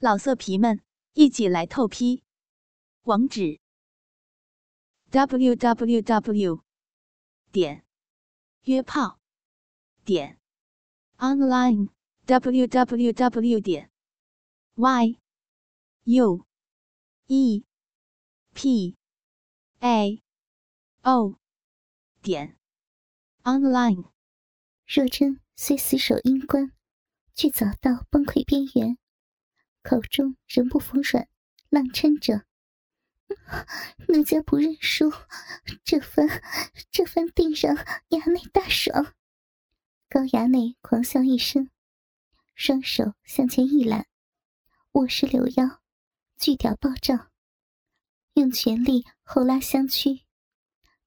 老色皮们，一起来透批！网址：w w w 点约炮点 online w w w 点 y u e p a o 点 online。若真虽死守阴关，却早到崩溃边缘。口中仍不服软，浪嗔着：“奴家不认输，这番这番定让衙内大爽。”高衙内狂笑一声，双手向前一揽，握实柳腰，巨屌暴涨，用全力后拉相屈，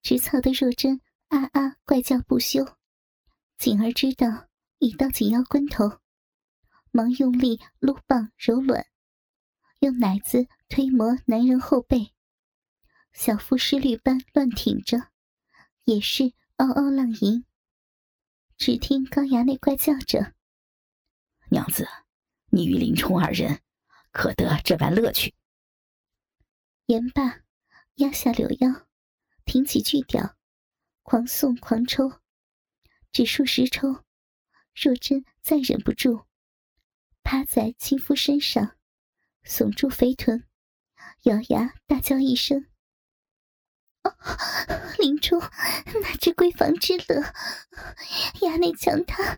直操的若真啊啊怪叫不休。锦儿知道已到紧要关头。忙用力撸棒揉卵，用奶子推磨男人后背，小腹湿绿般乱挺着，也是嗷嗷浪吟。只听高衙内怪叫着：“娘子，你与林冲二人可得这般乐趣？”言罢，压下柳腰，挺起巨屌，狂送狂抽，只数十抽，若真再忍不住。趴在亲夫身上，耸住肥臀，咬牙大叫一声：“哦，林冲，那只闺房之乐，衙内强他，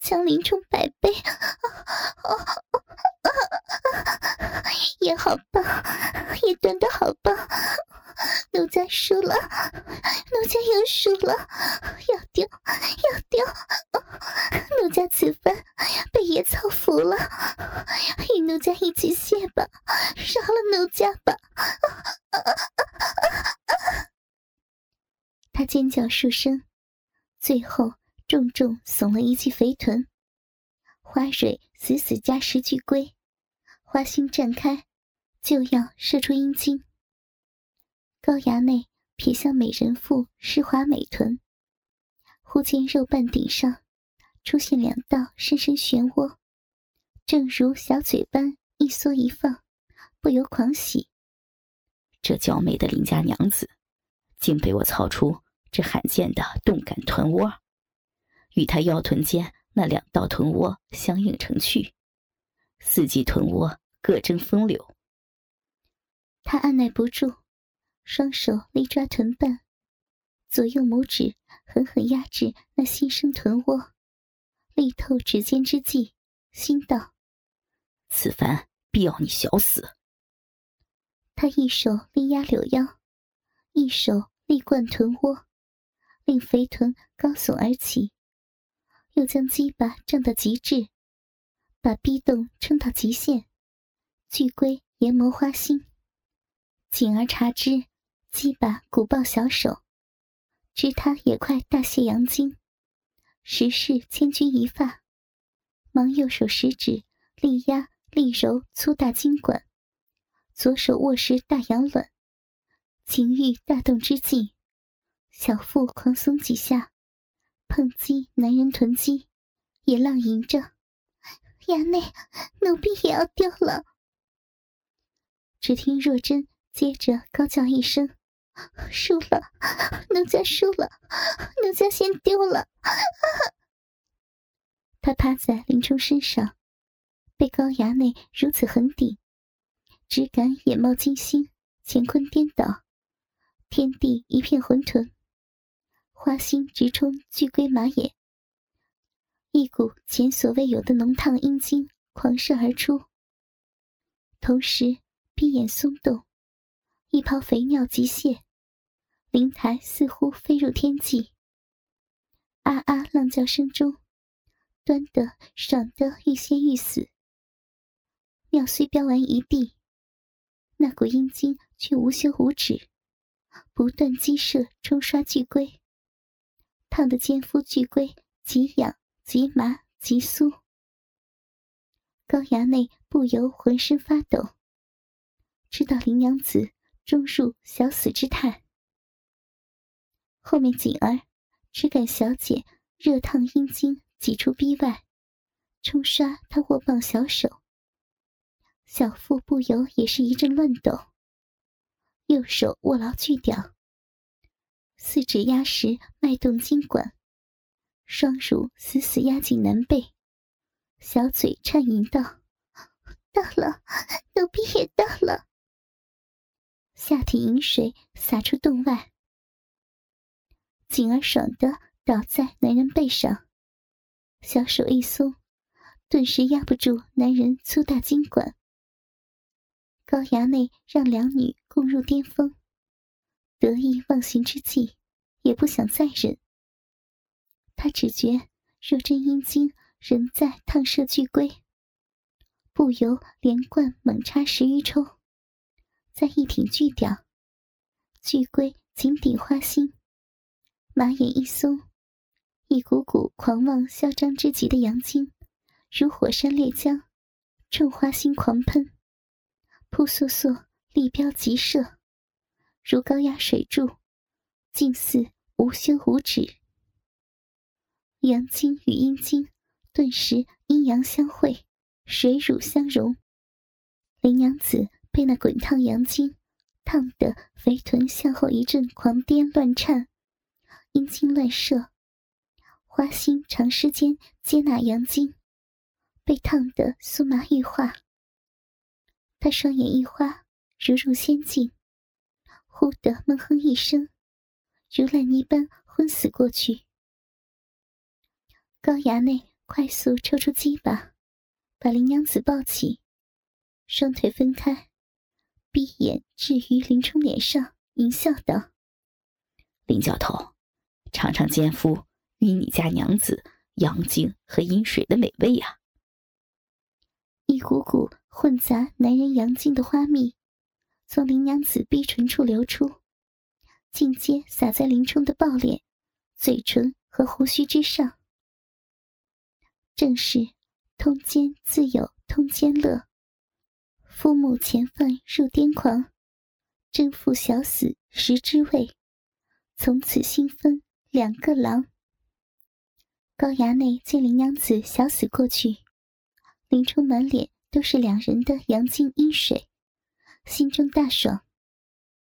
强林冲百倍，也好棒，也端的好棒。”奴家输了，奴家又输了，要丢，要丢！奴家此番被野草服了，与奴家一起谢吧，饶了奴家吧！他尖叫数声，最后重重耸了一记肥臀，花蕊死死夹实巨龟，花心绽开，就要射出阴茎。高衙内瞥向美人腹湿滑美臀，忽见肉瓣顶上出现两道深深漩涡，正如小嘴般一缩一放，不由狂喜。这娇美的邻家娘子，竟被我操出这罕见的动感臀窝，与他腰臀间那两道臀窝相映成趣，四季臀窝各争风流。他按耐不住。双手力抓臀瓣，左右拇指狠狠压制那新生臀窝，力透指尖之际，心道：“此番必要你小死。”他一手力压柳腰，一手力灌臀窝，令肥臀高耸而起，又将鸡巴胀到极致，把逼洞撑到极限，巨龟研磨花心，紧而察之。鸡巴鼓抱小手，知他也快大泄阳精，实是千钧一发，忙右手食指力压力揉粗大筋管，左手握实大阳卵，情欲大动之际，小腹狂松几下，碰击男人臀肌，也浪吟着：“衙内，奴婢也要丢了。”只听若真接着高叫一声。输了，奴家输了，奴家先丢了。他趴在林冲身上，被高衙内如此狠顶，只感眼冒金星，乾坤颠倒，天地一片混沌，花心直冲巨龟马眼，一股前所未有的浓烫阴茎狂射而出，同时闭眼松动，一泡肥尿急泻。灵台似乎飞入天际，啊啊浪叫声中，端的爽得欲仙欲死。尿虽飙完一地，那股阴茎却无休无止，不断激射冲刷巨龟，烫得奸夫巨龟极痒极麻极酥。高衙内不由浑身发抖，知道林娘子终入小死之态。后面锦儿只感小姐热烫阴茎挤出逼外，冲刷她握棒小手。小腹不由也是一阵乱抖，右手握牢锯屌，四指压实脉动筋管，双乳死死压紧男背，小嘴颤吟道：“到了，奴婢也到了。”下体饮水洒出洞外，景儿爽的倒在男人背上，小手一松，顿时压不住男人粗大筋管。高衙内让两女共入巅峰，得意忘形之际，也不想再忍。他只觉若真阴茎仍在烫射巨龟，不由连贯猛插十余抽。再一挺巨屌，巨龟紧顶花心，马眼一松，一股股狂妄嚣张之极的阳精，如火山烈浆，冲花心狂喷，扑簌簌立标急射，如高压水柱，近似无休无止。阳精与阴精顿时阴阳相会，水乳相融，林娘子。被那滚烫阳精烫得肥臀向后一阵狂颠乱颤，阴茎乱射，花心长时间接纳阳精，被烫得酥麻欲化。她双眼一花，如入仙境，忽的闷哼一声，如烂泥般昏死过去。高衙内快速抽出鸡巴，把林娘子抱起，双腿分开。闭眼置于林冲脸上，淫笑道：“林教头，尝尝奸夫与你家娘子阳精和阴水的美味呀！”一股股混杂男人阳精的花蜜，从林娘子碧唇处流出，尽皆洒在林冲的抱脸、嘴唇和胡须之上。正是通奸自有通奸乐。夫母前犯入癫狂，真父小死食之味，从此新分两个郎。高衙内见林娘子小死过去，林冲满脸都是两人的阳精阴水，心中大爽。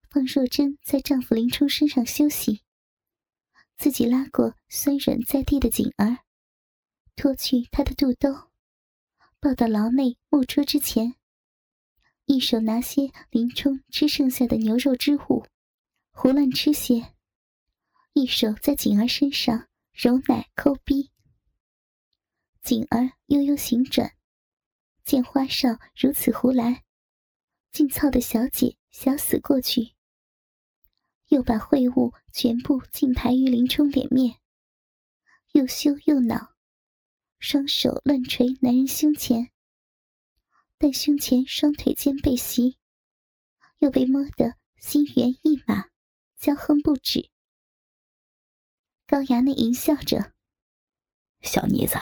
方若真在丈夫林冲身上休息，自己拉过酸软在地的锦儿，脱去她的肚兜，抱到牢内木桌之前。一手拿些林冲吃剩下的牛肉之物，胡乱吃些；一手在锦儿身上揉奶抠逼。锦儿悠悠行转，见花少如此胡来，竟操的小姐想死过去。又把秽物全部尽排于林冲脸面，又羞又恼，双手乱捶男人胸前。但胸前双腿间被袭，又被摸得心猿意马，娇哼不止。高衙内淫笑着：“小妮子，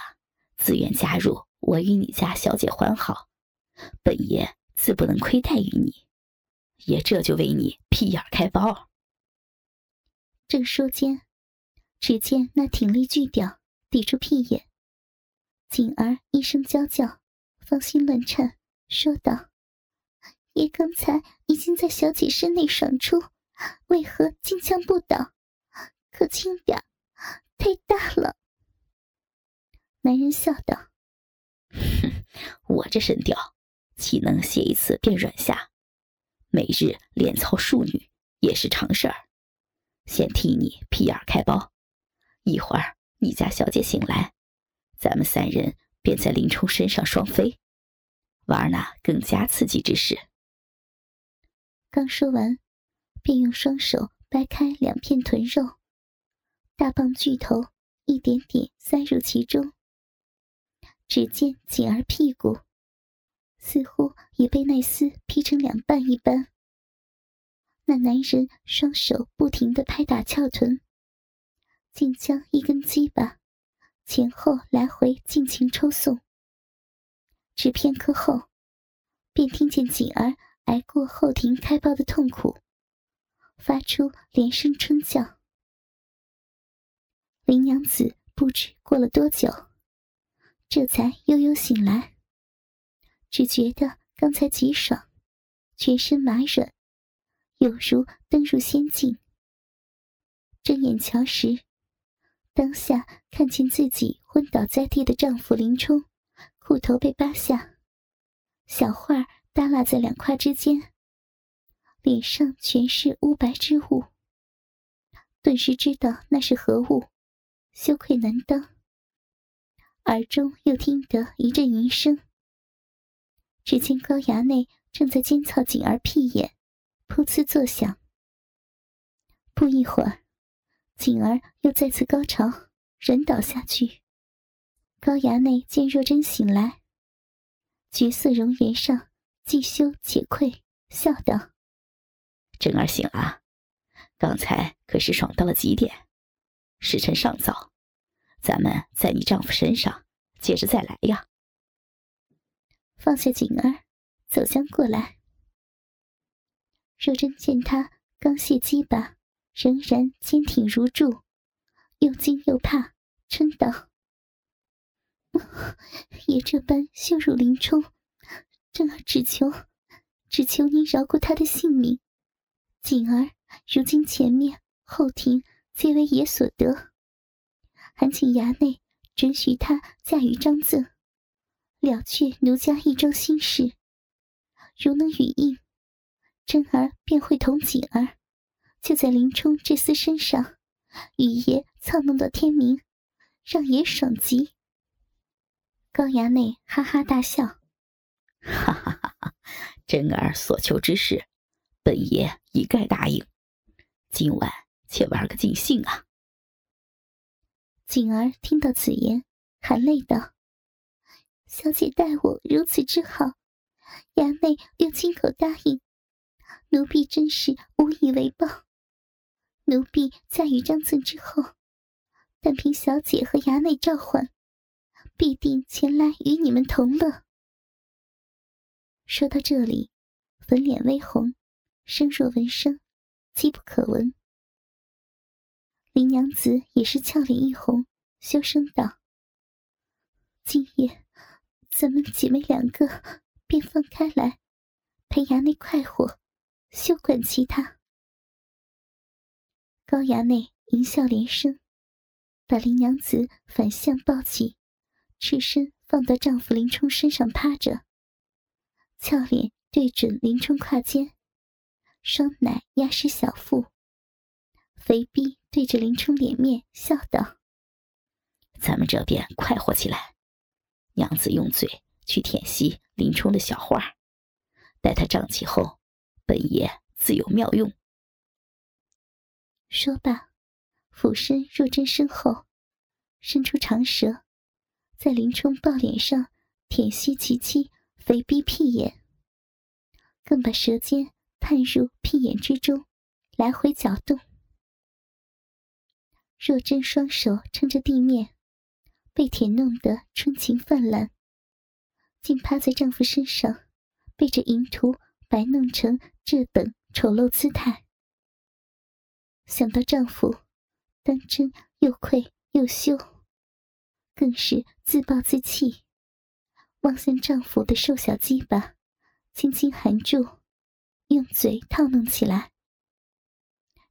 自愿加入我与你家小姐欢好，本爷自不能亏待于你，爷这就为你屁眼开包。”正说间，只见那挺立巨屌抵住屁眼，锦儿一声娇叫，芳心乱颤。说道：“爷刚才已经在小姐身内爽出，为何金枪不倒？可轻点，太大了。”男人笑道：“哼，我这神雕，岂能写一次便软下？每日连操数女也是常事儿。先替你屁眼开包，一会儿你家小姐醒来，咱们三人便在林冲身上双飞。”玩那更加刺激之事。刚说完，便用双手掰开两片臀肉，大棒巨头一点点塞入其中。只见锦儿屁股似乎也被那丝劈成两半一般。那男人双手不停的拍打翘臀，竟将一根鸡巴前后来回尽情抽送。只片刻后，便听见锦儿挨过后庭开包的痛苦，发出连声春叫。林娘子不知过了多久，这才悠悠醒来，只觉得刚才极爽，全身麻软，有如登入仙境。睁眼瞧时，当下看见自己昏倒在地的丈夫林冲，裤头被扒下，小画耷拉在两胯之间，脸上全是乌白之物。顿时知道那是何物，羞愧难当。耳中又听得一阵淫声，只见高衙内正在尖操锦儿屁眼，噗呲作响。不一会儿，锦儿又再次高潮，人倒下去。高衙内见若真醒来，绝色容颜上既羞且愧，笑道：“真儿醒了，刚才可是爽到了极点，时辰尚早。”咱们在你丈夫身上接着再来呀！放下锦儿，走将过来。若真见他刚卸鸡巴，仍然坚挺如柱，又惊又怕，嗔道：“ 也这般羞辱林冲，正儿只求，只求您饶过他的性命。锦儿如今前面后庭皆为爷所得。”还请衙内准许他嫁与张赠，了却奴家一桩心事。如能允应，真儿便会同锦儿，就在林冲这厮身上，与爷操弄到天明，让爷爽极。高衙内哈哈大笑，哈哈哈哈！真儿所求之事，本爷一概答应。今晚且玩个尽兴啊！锦儿听到此言，含泪道：“小姐待我如此之好，衙内又亲口答应，奴婢真是无以为报。奴婢嫁与张赠之后，但凭小姐和衙内召唤，必定前来与你们同乐。”说到这里，粉脸微红，声若蚊声，机不可闻。林娘子也是俏脸一红，羞声道：“今夜咱们姐妹两个便分开来，陪衙内快活，休管其他。”高衙内淫笑连声，把林娘子反向抱起，赤身放到丈夫林冲身上趴着，俏脸对准林冲胯间，双奶压实小腹。肥逼对着林冲脸面笑道：“咱们这边快活起来，娘子用嘴去舔吸林冲的小花，待他胀起后，本爷自有妙用。”说罢，俯身若真身后，伸出长舌，在林冲抱脸上舔吸其妻肥逼屁眼，更把舌尖探入屁眼之中，来回搅动。若真双手撑着地面，被舔弄得春情泛滥，竟趴在丈夫身上，被这淫徒摆弄成这等丑陋姿态。想到丈夫，当真又愧又羞，更是自暴自弃，望向丈夫的瘦小鸡巴，轻轻含住，用嘴套弄起来。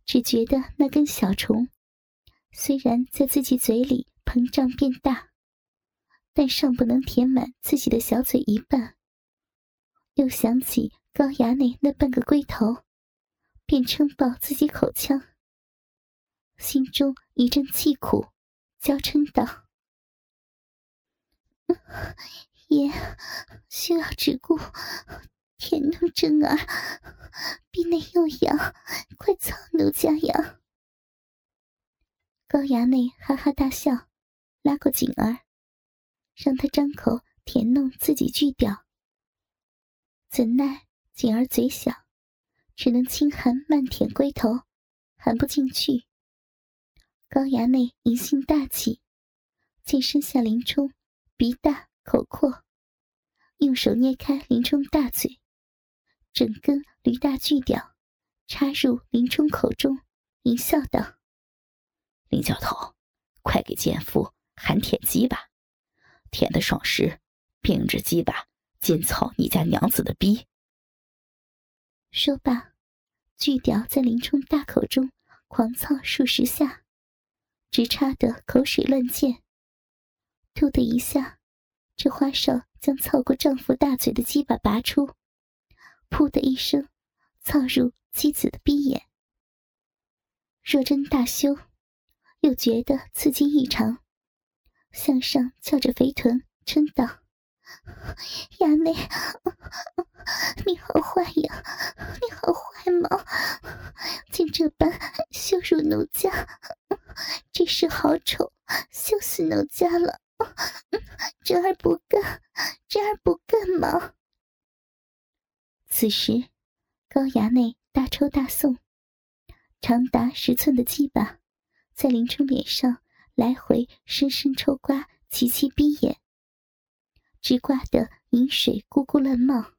只觉得那根小虫。虽然在自己嘴里膨胀变大，但尚不能填满自己的小嘴一半。又想起高衙内那半个龟头，便撑爆自己口腔，心中一阵气苦，娇嗔道：“爷，需要只顾舔弄真儿，鼻内又痒，快操奴家呀！”高衙内哈哈大笑，拉过锦儿，让她张口舔弄自己巨屌。怎奈锦儿嘴小，只能轻含慢舔龟头，含不进去。高衙内淫性大起，见身下林冲鼻大口阔，用手捏开林冲大嘴，整根驴大巨屌插入林冲口中，淫笑道。林教头，快给奸夫含舔鸡巴！舔的爽时，并着鸡巴尽操你家娘子的逼！说罢，巨屌在林冲大口中狂操数十下，直插得口水乱溅。突的一下，这花少将操过丈夫大嘴的鸡巴拔出，噗的一声，操入妻子的逼眼。若真大羞，又觉得刺激异常，向上翘着肥臀，嗔道：“衙内，你好坏呀！你好坏吗？竟这般羞辱奴家，真是好丑，羞死奴家了！这儿不干，这儿不干吗？”此时，高衙内大抽大送。长达十寸的鸡巴，在林冲脸上来回深深抽刮，齐齐逼眼，直刮得饮水咕咕乱冒。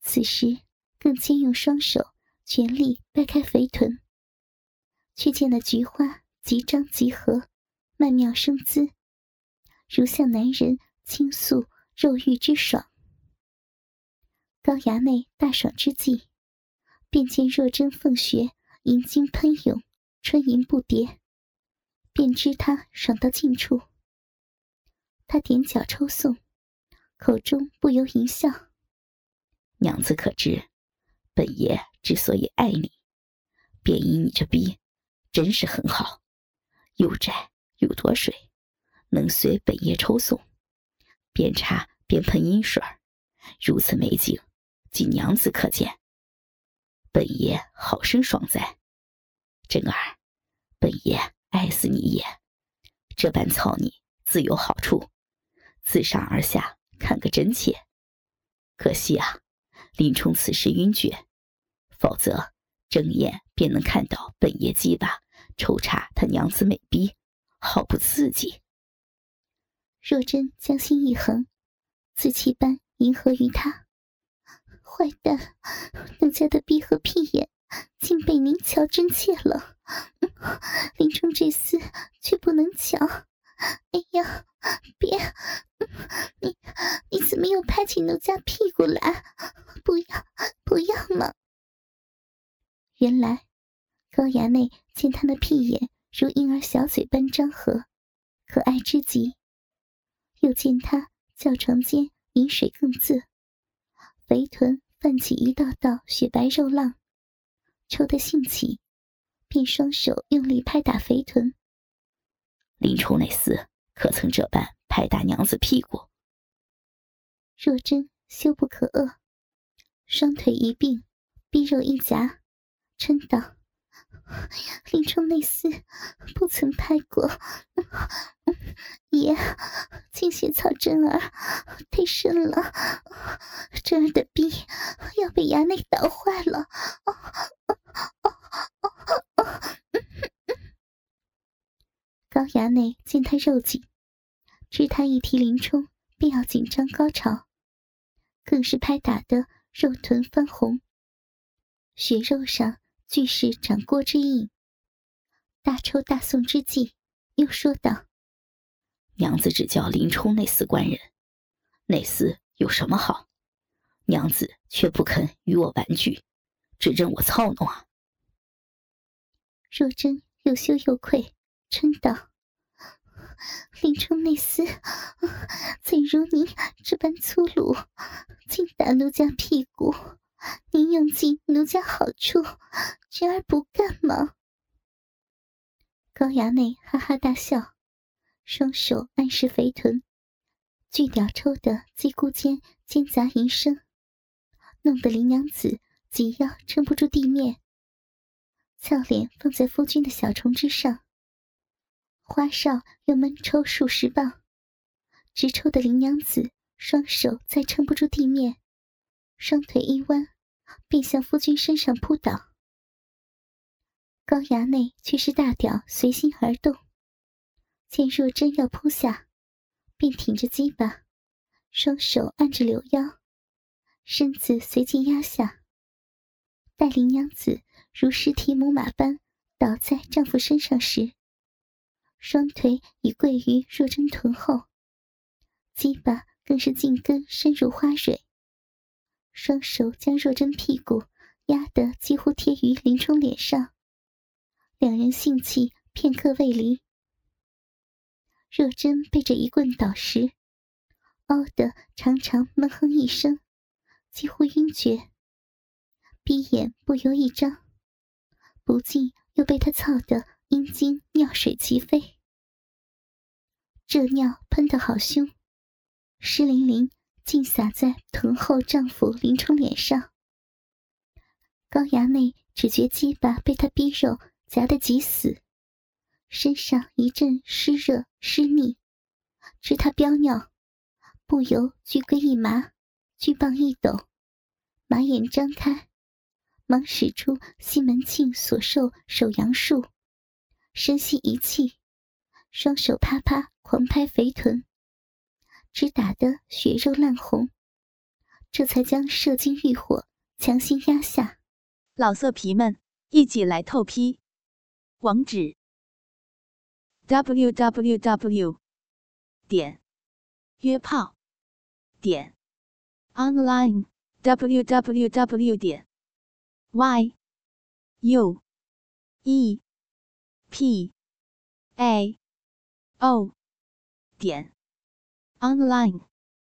此时更兼用双手全力掰开肥臀，却见那菊花即张即合，曼妙生姿，如向男人倾诉肉欲之爽。高衙内大爽之际，便见若真凤穴。银精喷涌，春吟不迭，便知他爽到尽处。他踮脚抽送，口中不由一笑：“娘子可知，本爷之所以爱你，便因你这逼真是很好，又窄又多水，能随本爷抽送，边插边喷阴水如此美景，仅娘子可见。本爷好生爽哉！”真儿，本爷爱死你也！这般操你自有好处，自上而下看个真切。可惜啊，林冲此时晕厥，否则睁眼便能看到本爷鸡巴抽插他娘子美逼，好不刺激。若真将心一横，自气般迎合于他。坏蛋，奴家的逼和屁眼！竟被您瞧真切了，林冲这厮却不能抢。哎呀，别！你你怎么又拍起奴家屁股来？不要不要嘛！原来高衙内见他那屁眼如婴儿小嘴般张合，可爱之极；又见他叫床间饮水更自，肥臀泛起一道道雪白肉浪。抽得兴起，便双手用力拍打肥臀。林冲那厮可曾这般拍打娘子屁股？若真羞不可遏，双腿一并，臂肉一夹，嗔道：“林冲那厮不曾拍过，爷，竟血草真儿太深了，真儿的臂要被衙内捣坏了。”高衙内见他肉紧，知他一提林冲便要紧张高潮，更是拍打得肉臀翻红，血肉上俱是掌锅之印。大抽大送之际，又说道：“娘子只叫林冲那厮官人，那厮有什么好？娘子却不肯与我玩具。”只任我操弄啊！若真又羞又愧，嗔道：“林冲那厮怎如您这般粗鲁，竟打奴家屁股？您用尽奴家好处，侄儿不干吗？”高衙内哈哈大笑，双手按实肥臀，巨屌抽得鸡咕间尖杂淫声，弄得林娘子。紧要撑不住地面，俏脸放在夫君的小床之上。花哨又闷抽数十棒，直抽的林娘子双手再撑不住地面，双腿一弯，便向夫君身上扑倒。高衙内却是大屌随心而动，见若真要扑下，便挺着鸡巴，双手按着柳腰，身子随即压下。待林娘子如尸体母马般倒在丈夫身上时，双腿已跪于若真臀后，鸡巴更是进根深入花蕊，双手将若真屁股压得几乎贴于林冲脸上，两人性气片刻未离。若真被这一棍捣实，嗷的长长闷哼一声，几乎晕厥，闭眼不由一张，不禁又被他操得阴茎尿水齐飞。这尿喷得好凶，湿淋淋，尽洒在臀后丈夫林冲脸上。高衙内只觉鸡巴被他逼肉夹得极死。身上一阵湿热湿腻，知他飙尿，不由巨龟一麻，巨棒一抖，马眼张开，忙使出西门庆所授手阳术，深吸一气，双手啪啪狂拍肥臀，只打得血肉烂红，这才将射精欲火强行压下。老色皮们，一起来透批，网址。w w w 点约炮点 online w w w 点 y u e p a o 点 online